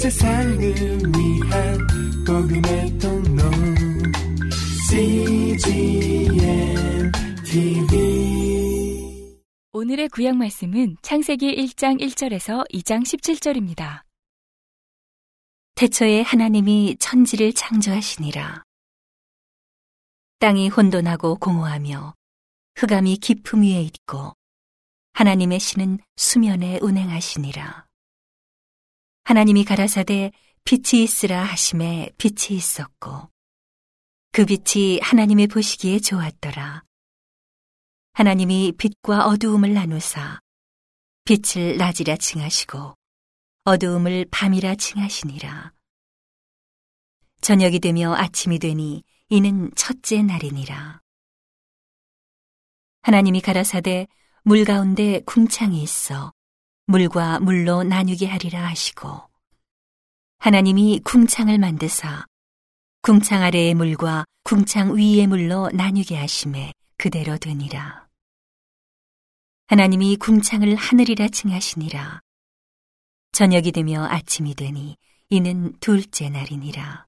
세상을 위한 복음의 통로 CGM TV 오늘의 구약 말씀은 창세기 1장 1절에서 2장 17절입니다. 태초에 하나님이 천지를 창조하시니라. 땅이 혼돈하고 공허하며 흑암이 깊음 위에 있고 하나님의 신은 수면에 운행하시니라. 하나님이 가라사대 빛이 있으라 하심에 빛이 있었고 그 빛이 하나님의 보시기에 좋았더라. 하나님이 빛과 어두움을 나누사 빛을 낮이라 칭하시고 어두움을 밤이라 칭하시니라. 저녁이 되며 아침이 되니 이는 첫째 날이니라. 하나님이 가라사대 물 가운데 궁창이 있어 물과 물로 나뉘게 하리라 하시고 하나님이 궁창을 만드사 궁창 아래의 물과 궁창 위의 물로 나뉘게 하심에 그대로 되니라. 하나님이 궁창을 하늘이라 칭하시니라. 저녁이 되며 아침이 되니 이는 둘째 날이니라.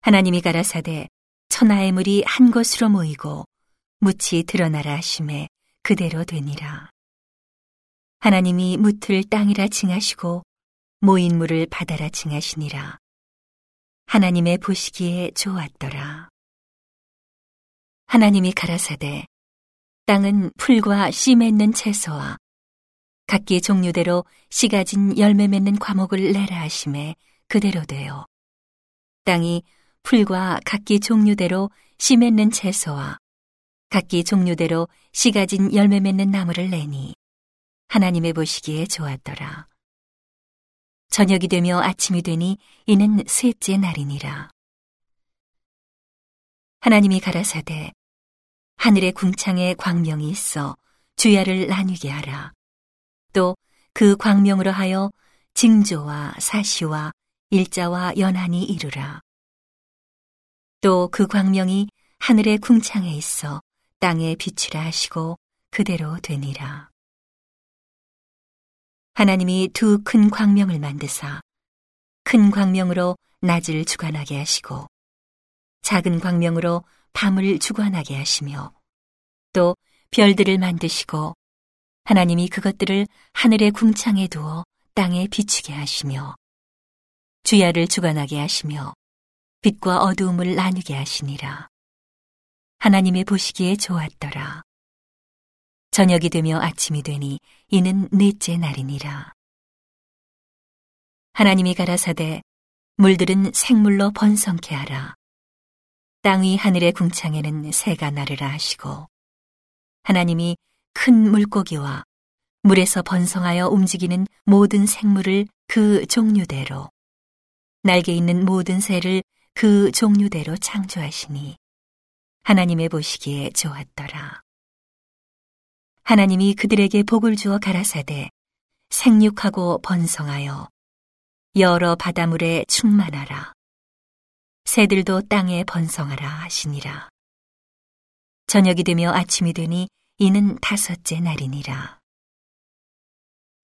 하나님이 가라사대 천하의 물이 한 곳으로 모이고 묻이 드러나라 하심에 그대로 되니라. 하나님이 묻을 땅이라 칭하시고 모인 물을 바다라 칭하시니라. 하나님의 보시기에 좋았더라. 하나님이 가라사대 땅은 풀과 씨 맺는 채소와 각기 종류대로 씨 가진 열매 맺는 과목을 내라 하심에 그대로 되어 땅이 풀과 각기 종류대로 씨 맺는 채소와 각기 종류대로 씨 가진 열매 맺는 나무를 내니 하나님의 보시기에 좋았더라. 저녁이 되며 아침이 되니 이는 셋째 날이니라. 하나님이 가라사대 하늘의 궁창에 광명이 있어 주야를 나뉘게 하라. 또 그 광명으로 하여 징조와 사시와 일자와 연한이 이루라. 또 그 광명이 하늘의 궁창에 있어 땅에 비추라 하시고 그대로 되니라. 하나님이 두 큰 광명을 만드사 큰 광명으로 낮을 주관하게 하시고 작은 광명으로 밤을 주관하게 하시며 또 별들을 만드시고 하나님이 그것들을 하늘의 궁창에 두어 땅에 비추게 하시며 주야를 주관하게 하시며 빛과 어두움을 나누게 하시니라. 하나님의 보시기에 좋았더라. 저녁이 되며 아침이 되니 이는 넷째 날이니라. 하나님이 가라사대 물들은 생물로 번성케 하라. 땅위 하늘의 궁창에는 새가 나르라 하시고 하나님이 큰 물고기와 물에서 번성하여 움직이는 모든 생물을 그 종류대로 날개 있는 모든 새를 그 종류대로 창조하시니 하나님의 보시기에 좋았더라. 하나님이 그들에게 복을 주어 가라사대 생육하고 번성하여 여러 바다물에 충만하라. 새들도 땅에 번성하라 하시니라. 저녁이 되며 아침이 되니 이는 다섯째 날이니라.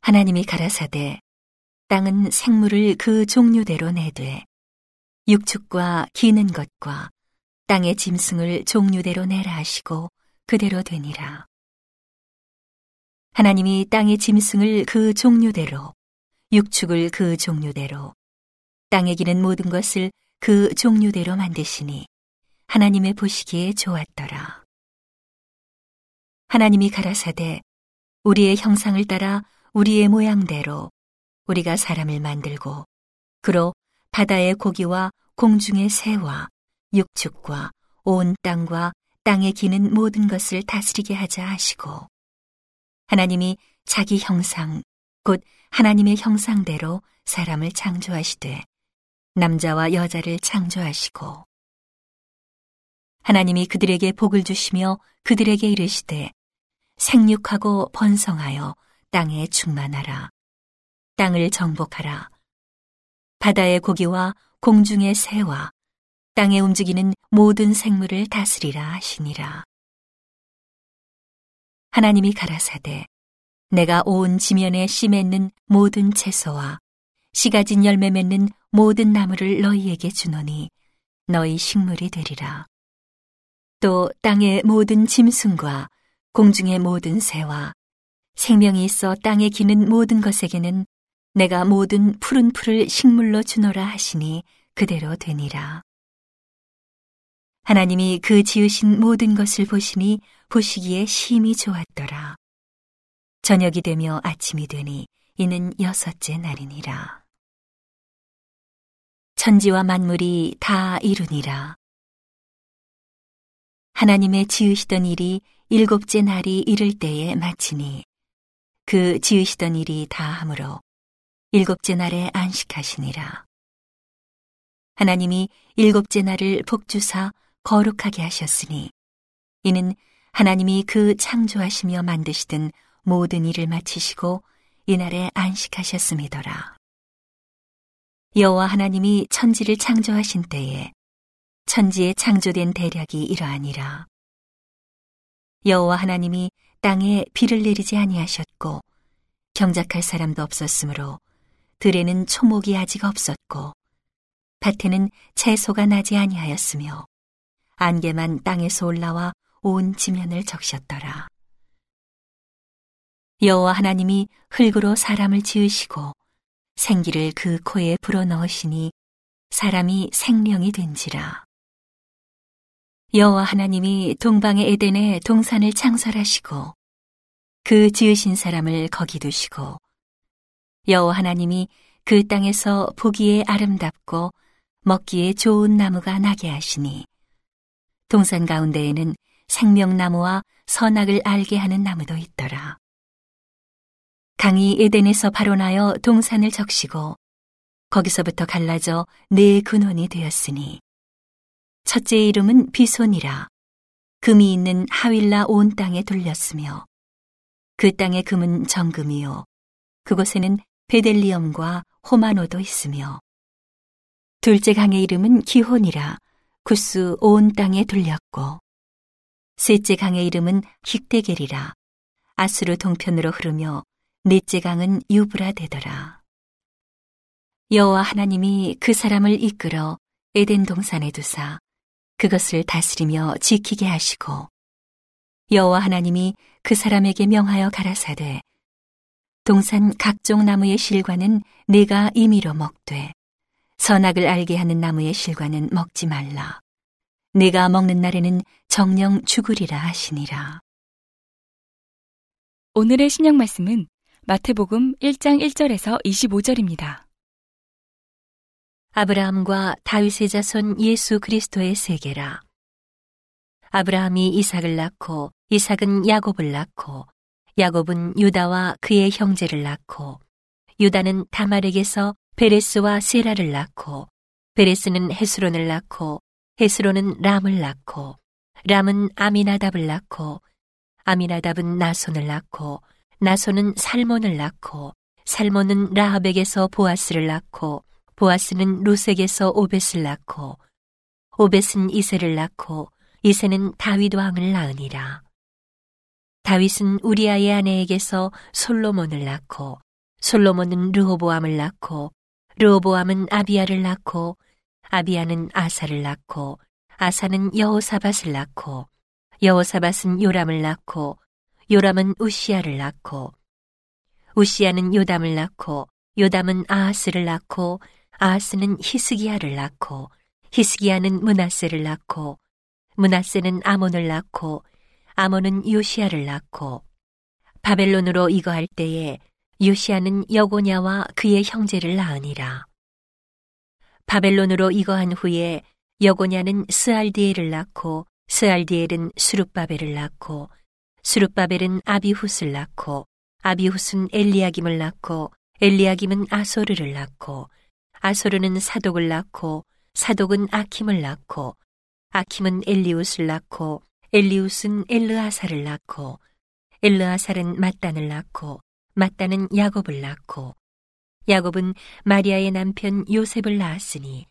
하나님이 가라사대 땅은 생물을 그 종류대로 내되 육축과 기는 것과 땅의 짐승을 종류대로 내라 하시고 그대로 되니라. 하나님이 땅의 짐승을 그 종류대로, 육축을 그 종류대로, 땅에 기는 모든 것을 그 종류대로 만드시니 하나님의 보시기에 좋았더라. 하나님이 가라사대 우리의 형상을 따라 우리의 모양대로 우리가 사람을 만들고 그로 바다의 고기와 공중의 새와 육축과 온 땅과 땅에 기는 모든 것을 다스리게 하자 하시고 하나님이 자기 형상, 곧 하나님의 형상대로 사람을 창조하시되 남자와 여자를 창조하시고 하나님이 그들에게 복을 주시며 그들에게 이르시되 생육하고 번성하여 땅에 충만하라. 땅을 정복하라. 바다의 고기와 공중의 새와 땅에 움직이는 모든 생물을 다스리라 하시니라. 하나님이 가라사대 내가 온 지면에 씨 맺는 모든 채소와 씨 가 진 열매 맺는 모든 나무를 너희에게 주노니 너희 식물이 되리라. 또 땅의 모든 짐승과 공중의 모든 새와 생명이 있어 땅에 기는 모든 것에게는 내가 모든 푸른 풀을 식물로 주노라 하시니 그대로 되니라. 하나님이 그 지으신 모든 것을 보시니 보시기에 심히 좋았더라. 저녁이 되며 아침이 되니 이는 여섯째 날이니라. 천지와 만물이 다 이루니라. 하나님의 지으시던 일이 일곱째 날이 이를 때에 마치니 그 지으시던 일이 다 하므로 일곱째 날에 안식하시니라. 하나님이 일곱째 날을 복주사 거룩하게 하셨으니 이는 하나님이 그 창조하시며 만드시던 모든 일을 마치시고 이날에 안식하셨음이더라. 여호와 하나님이 천지를 창조하신 때에 천지에 창조된 대략이 이러하니라. 여호와 하나님이 땅에 비를 내리지 아니하셨고 경작할 사람도 없었으므로 들에는 초목이 아직 없었고 밭에는 채소가 나지 아니하였으며 안개만 땅에서 올라와 온 지면을 적셨더라. 여호와 하나님이 흙으로 사람을 지으시고 생기를 그 코에 불어넣으시니 사람이 생명이 된지라. 여호와 하나님이 동방의 에덴에 동산을 창설하시고 그 지으신 사람을 거기 두시고 여호와 하나님이 그 땅에서 보기에 아름답고 먹기에 좋은 나무가 나게 하시니 동산 가운데에는 생명나무와 선악을 알게 하는 나무도 있더라. 강이 에덴에서 발원하여 동산을 적시고 거기서부터 갈라져 네 근원이 되었으니 첫째 이름은 비손이라. 금이 있는 하윌라 온 땅에 돌렸으며 그 땅의 금은 정금이요. 그곳에는 베델리엄과 호마노도 있으며 둘째 강의 이름은 기혼이라. 구스 온 땅에 돌렸고 셋째 강의 이름은 힉데겔이라 아수르 동편으로 흐르며 넷째 강은 유브라 되더라. 여호와 하나님이 그 사람을 이끌어 에덴 동산에 두사 그것을 다스리며 지키게 하시고 여호와 하나님이 그 사람에게 명하여 가라사대 동산 각종 나무의 실과는 내가 임의로 먹되 선악을 알게 하는 나무의 실과는 먹지 말라. 내가 먹는 날에는 정령 죽으리라 하시니라. 오늘의 신약 말씀은 마태복음 1장 1절에서 25절입니다. 아브라함과 다윗의 자손 예수 그리스도의 세계라. 아브라함이 이삭을 낳고 이삭은 야곱을 낳고 야곱은 유다와 그의 형제를 낳고 유다는 다말에게서 베레스와 세라를 낳고 베레스는 헤스론을 낳고 헤스론은 람을 낳고 람은 아미나답을 낳고 아미나답은 나손을 낳고 나손은 살몬을 낳고 살몬은 라합에게서 보아스를 낳고 보아스는 루색에서 오벳을 낳고 오벳은 이세를 낳고 이세는 다윗 왕을 낳으니라. 다윗은 우리아의 아내에게서 솔로몬을 낳고 솔로몬은 르호보암을 낳고 르호보암은 아비야를 낳고 아비야는 아사를 낳고 아사는 여호사밧을 낳고 여호사밧은 요람을 낳고 요람은 우시야를 낳고 우시야는 요담을 낳고 요담은 아하스를 낳고 아하스는 히스기야를 낳고 히스기야는 문하세를 낳고 문하세는 아몬을 낳고 아몬은 요시야를 낳고 바벨론으로 이거할 때에 요시아는 여고냐와 그의 형제를 낳으니라. 바벨론으로 이거한 후에 여고냐는 스알디엘을 낳고 스알디엘은 수룹바벨을 낳고 수룹바벨은 아비훗을 낳고 아비훗은 엘리야김을 낳고 엘리야김은 아소르를 낳고 아소르는 사독을 낳고 사독은 아킴을 낳고 아킴은 엘리웃을 낳고 엘리웃은 엘르아사를 낳고 엘르아살은 mat단을 낳고 마따는 야곱을 낳고 야곱은 마리아의 남편 요셉을 낳았으니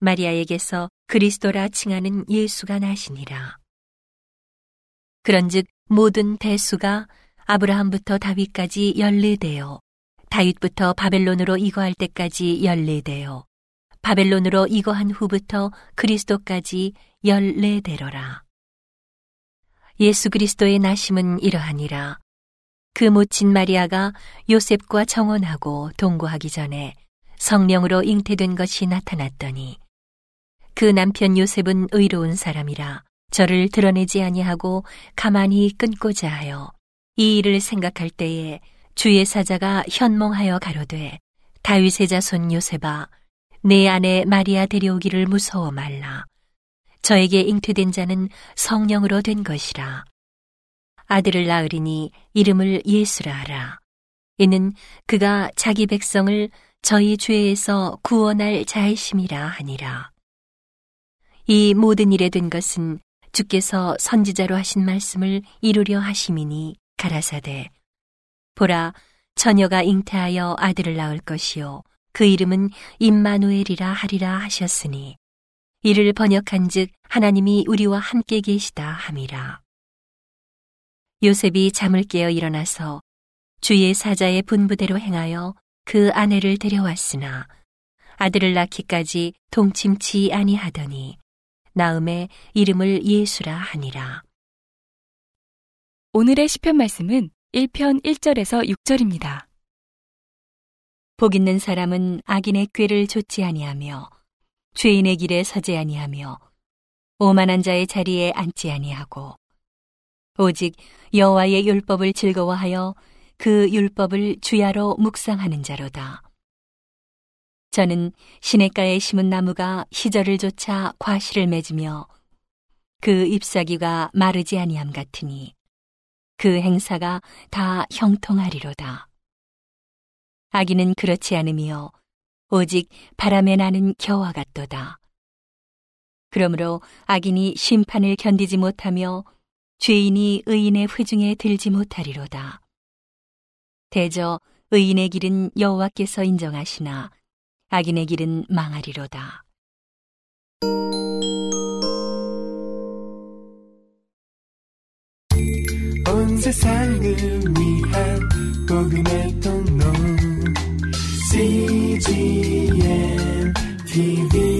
마리아에게서 그리스도라 칭하는 예수가 나시니라. 그런즉 모든 대수가 아브라함부터 다윗까지 연례되어 다윗부터 바벨론으로 이거할 때까지 열네대요. 바벨론으로 이거한 후부터 그리스도까지 열네대로라. 예수 그리스도의 나심은 이러하니라. 그 모친 마리아가 요셉과 정혼하고 동거하기 전에 성령으로 잉태된 것이 나타났더니 그 남편 요셉은 의로운 사람이라 저를 드러내지 아니하고 가만히 끊고자 하여 이 일을 생각할 때에 주의 사자가 현몽하여 가로되 다윗의 자손 요셉아 내 아내 마리아 데려오기를 무서워 말라. 저에게 잉태된 자는 성령으로 된 것이라 아들을 낳으리니 이름을 예수라 하라. 이는 그가 자기 백성을 저희 죄에서 구원할 자이심이라 하니라. 이 모든 일에 된 것은 주께서 선지자로 하신 말씀을 이루려 하심이니 가라사대 보라 처녀가 잉태하여 아들을 낳을 것이요 그 이름은 임마누엘이라 하리라 하셨으니 이를 번역한 즉 하나님이 우리와 함께 계시다 함이라 요셉이 잠을 깨어 일어나서 주의 사자의 분부대로 행하여 그 아내를 데려왔으나 아들을 낳기까지 동침치 아니하더니 나음에 이름을 예수라 하니라. 오늘의 시편 말씀은 1편 1절에서 6절입니다. 복 있는 사람은 악인의 꾀를 좇지 아니하며 죄인의 길에 서지 아니하며 오만한 자의 자리에 앉지 아니하고 오직 여호와의 율법을 즐거워하여 그 율법을 주야로 묵상하는 자로다. 저는 시냇가에 심은 나무가 시절을 쫓아 과실을 맺으며 그 잎사귀가 마르지 아니함 같으니 그 행사가 다 형통하리로다. 아기는 그렇지 않으며 오직 바람에 나는 겨와 같도다. 그러므로 악인이 심판을 견디지 못하며 죄인이 의인의 회중에 들지 못하리로다. 대저 의인의 길은 여호와께서 인정하시나 악인의 길은 망하리로다. 온 세상을 위한 복음의 통로 CGM TV